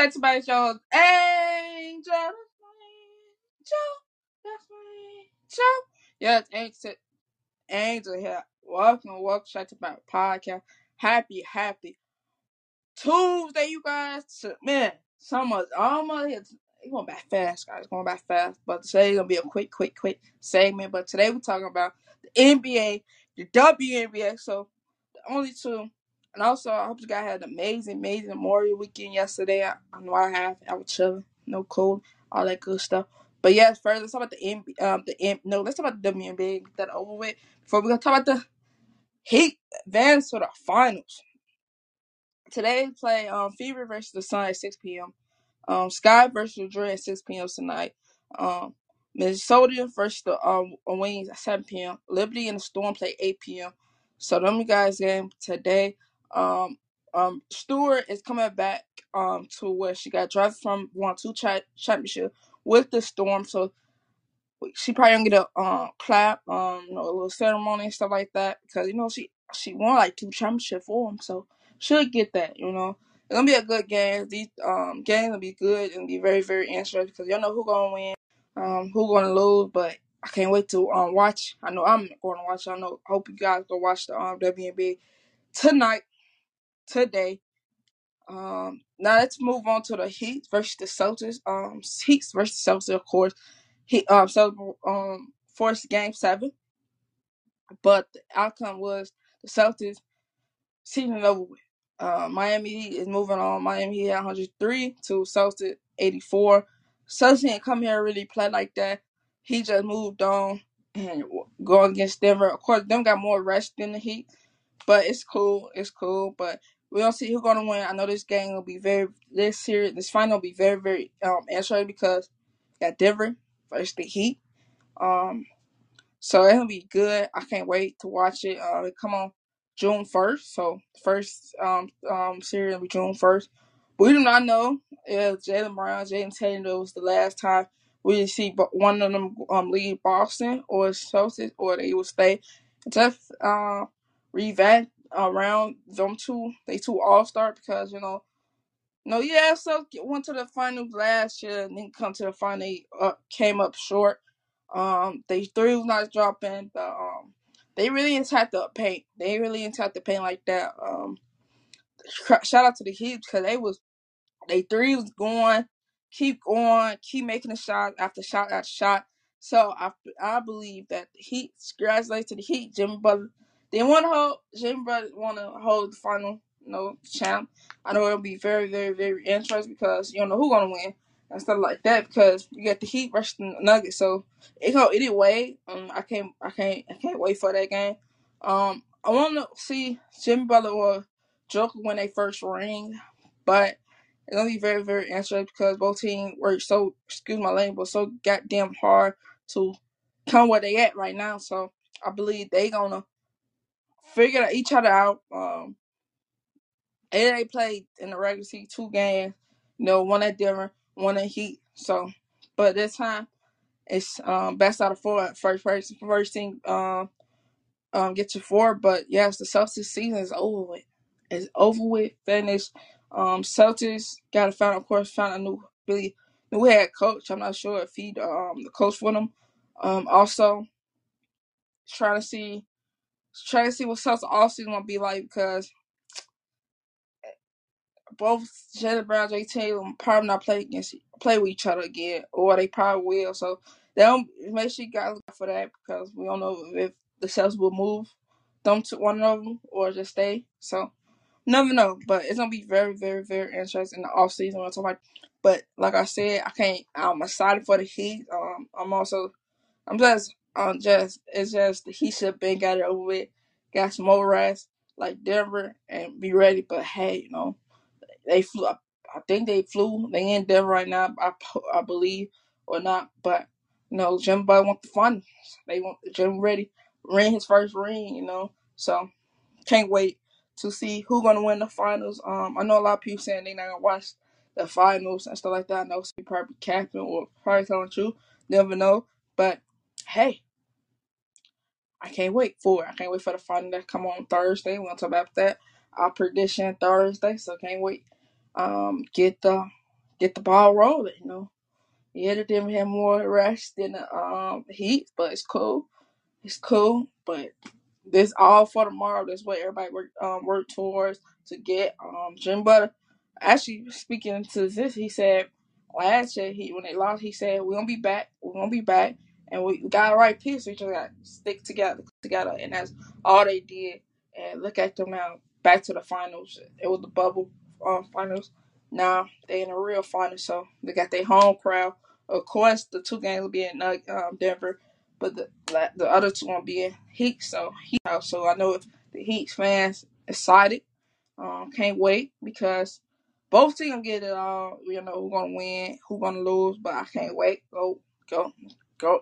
Shout to my show, Angel. That's my angel. That's my angel. Yes, Angel. Angel here. Welcome, welcome. Shout to my podcast. Happy, happy Tuesday, you guys. Man, summer's almost here. It's going back fast, guys. It's going back fast. But today gonna be a quick, quick, quick segment. But today we're talking about the NBA, the WNBA. So the only two. And also, I hope you guys had an amazing, amazing Memorial weekend yesterday. I, I know I have. I was chilling, no cold, all that good stuff. But yes, first let's talk about the NBA. Um, the M- no, let's talk about the WNBA. Get that over with. Before we gonna talk about the Heat advance to the finals. Today play um Fever versus the Sun at 6 p.m. Um, Sky versus Dre at 6 p.m. tonight. Um, Minnesota versus the um Wings at 7 p.m. Liberty and the Storm play 8 p.m. So them guys game today. Um, um, Stewart is coming back um to where she got drafted from one two cha- championship with the Storm. So she probably gonna get a um clap, um, you know, a little ceremony and stuff like that because you know she she won like two championship for them, so she'll get that. You know, it's gonna be a good game. These um games will be good and be very very interesting because y'all know who gonna win, um, who gonna lose, but. I can't wait to um watch. I know I'm going to watch. I know. Hope you guys go watch the um WNBA tonight, today. Um, now let's move on to the Heat versus the Celtics. Um, Heat versus Celtics, of course. He um so um forced game seven, but the outcome was the Celtics season over with. Uh, Miami Heat is moving on. Miami Heat at 103 to Celtics 84. Celtics didn't come here and really play like that. He just moved on and going against Denver. Of course, them got more rest than the Heat, but it's cool. It's cool. But we don't see who's gonna win. I know this game will be very this series. This final will be very very um interesting because you got Denver versus the Heat. Um, so it'll be good. I can't wait to watch it. Uh, it come on June first. So first um um series will be June first. We do not know if Jaylen Brown, Jaden Taylor was the last time we see bo- one of them um leave Boston or Celtics or they will stay. Just uh revamp around them two. They two all star because you know no, yeah, so went to the finals last year and then come to the final. They, uh, came up short. Um, they three was not dropping. The um, they really attacked the paint. They really attacked the paint like that. Um, shout out to the Heat because they was they three was going, keep going, keep making a shot after shot after shot. So I I believe that the Heat congratulations to the Heat. Jimmy Butler they want to hold Jimmy Butler want to hold the final you know champ. I know it'll be very very very interesting because you don't know who gonna win and stuff like that because you got the Heat versus the Nuggets. So it go either way. Um, I can't I can't I can't wait for that game. Um, I want to see Jimmy Butler or Joker win their first ring, but it's gonna be very, very interesting because both teams work so excuse my language, but so goddamn hard to come where they at right now. So I believe they gonna figure each other out. Um, and they played in the regular season two games, you know, one at Denver, one at Heat. So, but this time it's um best out of four. First person, first team um um get your four. But yes, the Celtics season is over with. It's over with. Finished. Um, Celtics got to find, of course, find a new really new head coach. I'm not sure if he um the coach for them. Um, also trying to see trying to see what Celtics offseason gonna be like because both Jaylen Brown, Jay Taylor probably not play against play with each other again, or they probably will. So they don't make sure you guys look out for that because we don't know if the Celtics will move them to one of them or just stay. So never know, but it's gonna be very, very, very interesting in the off season. When but like I said, I can't. I'm excited for the Heat. Um, I'm also, I'm just, um, just it's just he should have been got it over with, got some more rest like Denver and be ready. But hey, you know, they flew up. I think they flew. They in Denver right now, I, I believe, or not. But you know, Jim Bud want the fun. They want the Jim ready, ring his first ring. You know, so can't wait to see who gonna win the finals. Um, I know a lot of people saying they not gonna watch the finals and stuff like that. I know some probably capping or probably telling the truth. Never know. But hey, I can't wait for it. I can't wait for the final that come on Thursday. We're gonna talk about that. Our prediction Thursday, so can't wait. Um, get the get the ball rolling. You know, yeah, the Denver had more rest than the um Heat, but it's cool. It's cool, but this all for tomorrow. That's what everybody work um work towards to get um Jim Butter. Actually, speaking to this, he said last year he when they lost, he said we're gonna be back. We're gonna be back, and we got right piece. We just got to stick together, together, and that's all they did. And look at them now, back to the finals. It was the bubble um, finals. Now they in the real finals, so they got their home crowd. Of course, the two games will be in uh, um, Denver but the the other two gonna be in Heat, so Heat house. So I know if the Heat fans excited, um, can't wait because both teams gonna get it all. You know who gonna win, who gonna lose, but I can't wait. Go, go, go!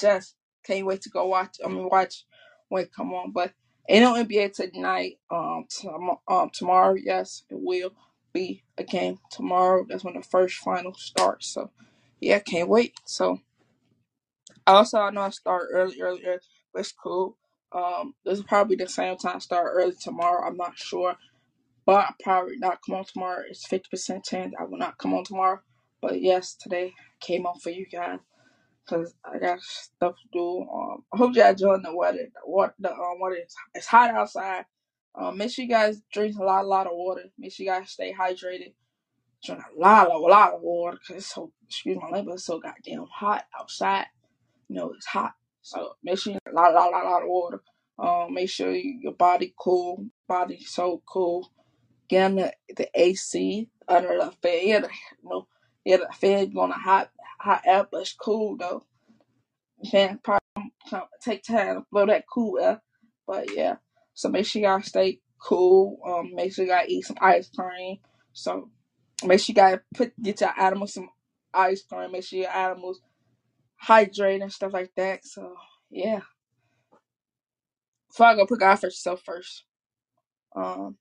Just can't wait to go watch. I mean, watch when come on. But no NBA tonight. Um, tom- um, tomorrow, yes, it will be a game tomorrow. That's when the first final starts. So yeah, can't wait. So. Also, I know I start early, early, early, but it's cool. Um, this is probably the same time I start early tomorrow. I'm not sure, but I probably not come on tomorrow. It's fifty percent chance I will not come on tomorrow. But yes, today came on for you guys because I got stuff to do. Um, I hope y'all enjoying the weather. The water, the um, water is it's hot outside. Um, make sure you guys drink a lot, a lot of water. Make sure you guys stay hydrated. Drink a lot, a lot of water because it's so excuse my language, it's so goddamn hot outside you know it's hot. So make sure you drink a lot, lot, lot, lot of water. Um, make sure you, your body cool, body so cool. Get on the, the AC under the fan. Yeah, the, you know, yeah, the fan going to hot, but it's cool though. Can probably take time to blow that cool air, but yeah. So make sure y'all stay cool. Um, make sure gotta eat some ice cream. So make sure you gotta put get your animals some ice cream. Make sure your animals hydrate and stuff like that. So yeah. Before I go put God first yourself first. Um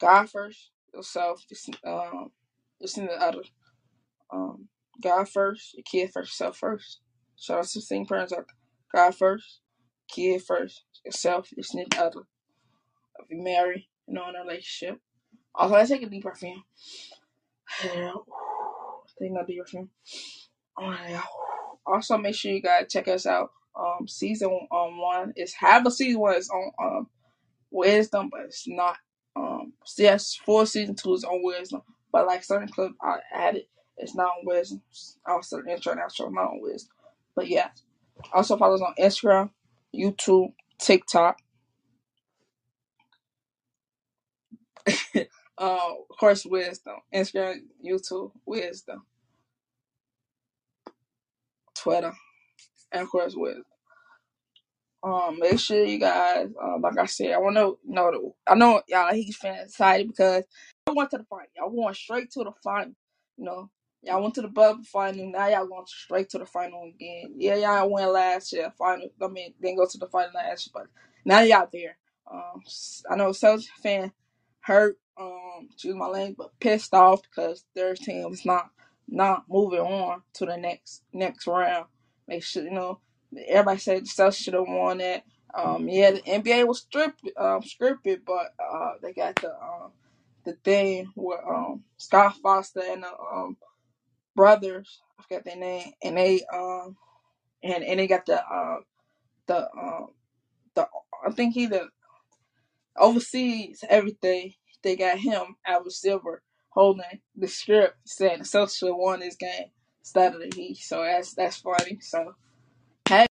God first, yourself, just um just in the other. Um God first, your kid first, yourself first. Shout out to single parents out God first, kid first, yourself, in the other. If you marry, you know, in a relationship. Also let's take a deep breath in. Take another deep breath in. Oh yeah. Also, make sure you guys check us out. Um, season um one is half a season one is on um wisdom, but it's not. Um, yes, full season two is on wisdom, but like certain clips I added, it's not on wisdom. Also, not on wisdom. But yeah, also follow us on Instagram, YouTube, TikTok. uh, of course, wisdom. Instagram, YouTube, wisdom. Twitter, and of course with um make sure you guys uh, like I said I want to know I know y'all Heat fans excited because I went to the final y'all went straight to the final you know y'all went to the bubble final now y'all going straight to the final again yeah y'all went last year final I mean didn't go to the final last year but now y'all there um I know Celtics fan hurt um choose my language but pissed off because their team is not not moving on to the next next round. They should, you know everybody said the Celtics should have won that. Um, yeah, the NBA was stripped, um, scripted, but uh, they got the um, the thing with um, Scott Foster and the um, brothers. I forgot their name, and they um and and they got the uh, the um the I think he the oversees everything. They got him, Albert Silver, holding the script saying the Celtics won this game instead of Heat. So that's that's funny. So hey,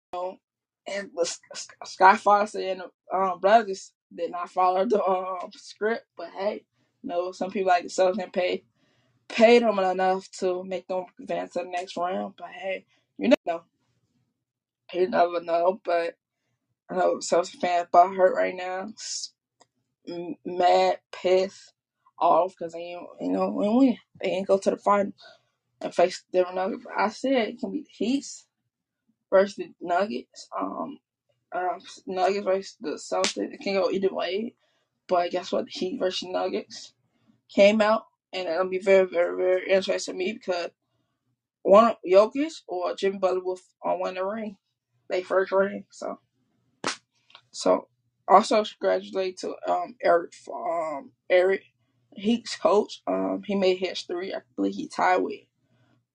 and the Scott Foster and the um, brothers did not follow the um, script, but hey, you know, some people like the Celtics and pay pay them enough to make them advance to the next round. But hey, you never know. You never know. But I know Celtics fans about hurt right now. Mad, pissed off because they ain't, you know, win. They ain't go to the final and face Denver Nuggets. I said it can be the Heat versus the Nuggets. Um, um, Nuggets versus the Celtics. It can go either way. But guess what? The Heat versus Nuggets came out, and it'll be very, very, very interesting to me because one Jokic or Jimmy Butler will on win the ring, they first ring. So, so also congratulate to um Erik um Erik Heat's coach. Um, he made history. I believe he tied with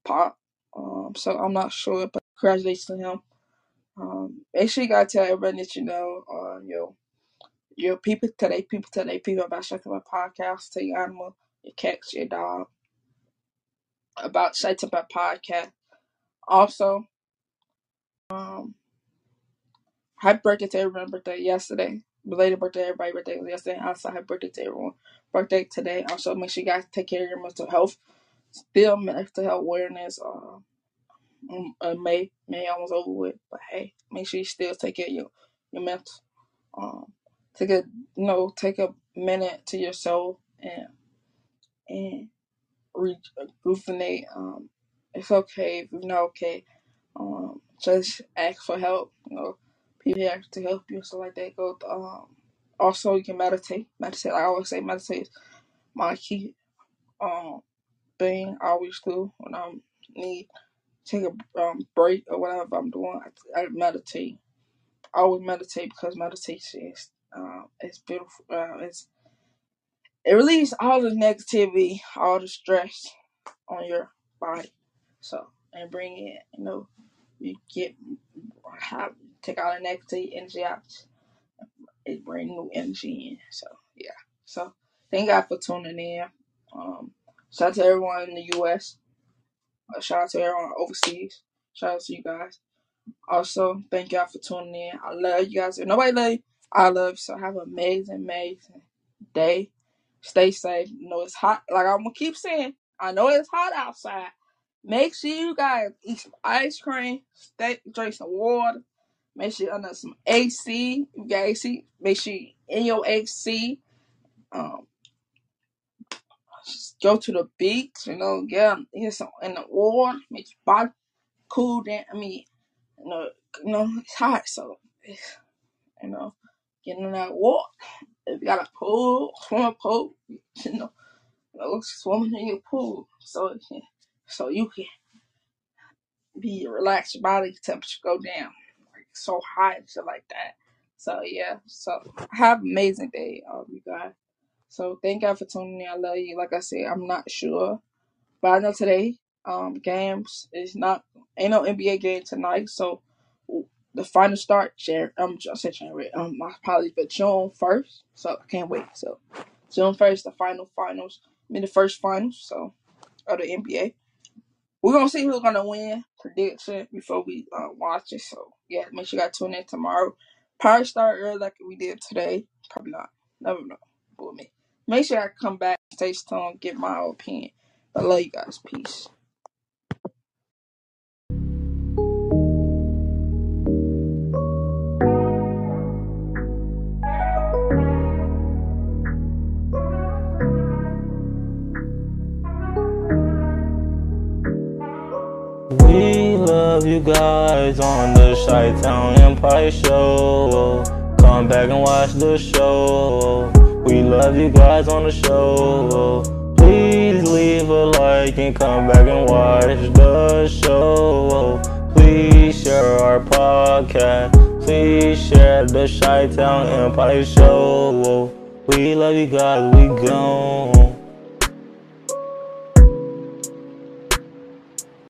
Pop. Um, so I'm not sure, but congratulations to him. Um, make sure you gotta tell everybody that you know, uh, your your people today, people today, people about checking my podcast, tell your animal, your cats, your dog, about Shut Up My Podcast. Also, um, happy birthday to everyone's birthday yesterday. Belated birthday, everybody birthday was yesterday. Also, happy birthday to everyone birthday today. Also, make sure you guys take care of your mental health. Still mental health awareness. Uh, um, uh, May May almost over with, but hey, make sure you still take care of your your mental. Um, take a you know take a minute to yourself and and rejuvenate. Um, it's okay if you're not okay. Um, just ask for help. You know, people here to help you, so like that. Go. Um, also, you can meditate. Meditate. I always say meditate is my key um thing. I always do when I need take a um, break or whatever I'm doing. I, I meditate. I always meditate because meditation is uh, it's beautiful. Uh, it's it relieves all the negativity, all the stress on your body. So and bring it, you know, you get have take all the negative energy out. It bring new energy in. So yeah. So thank God for tuning in. Um, shout out to everyone in the U.S. Uh, shout out to everyone overseas. Shout out to you guys. Also, thank y'all for tuning in. I love you guys. If nobody love you, I love you. So have an amazing, amazing day. Stay safe. You know it's hot. Like I'm gonna keep saying, I know it's hot outside. Make sure you guys eat some ice cream, stay drink some water. Make sure you're under some AC. You got AC, make sure you in your AC. Um, just go to the beach, you know, get, get some in the water, make your body cool down. I mean, you know, you know, it's hot, so you know, getting in that water. If you got a pool, swimming pool, you know, know swimming in your pool, so so you can be relaxed, your body temperature go down, like so high and shit like that. So yeah, so have an amazing day, all you guys. So thank God for tuning in. I love you. Like I said, I'm not sure, but I know today um games is not ain't no NBA game tonight. So the final start, Jan- um, I said January, um, my apologies, but June first. So I can't wait. So June first, the final finals. I mean the first finals. So of the NBA. We're gonna see who's gonna win prediction before we uh, watch it. So yeah, make sure you got tune in tomorrow. Probably start early like we did today. Probably not. Never know. With me. Make sure I come back, stay tuned, get my opinion. I love you guys. Peace. Love you guys on the Chi Town Empire Show. Come back and watch the show. We love you guys on the show. Please leave a like and come back and watch the show. Please share our podcast. Please share the Chi Town Empire Show. We love you guys. We gone.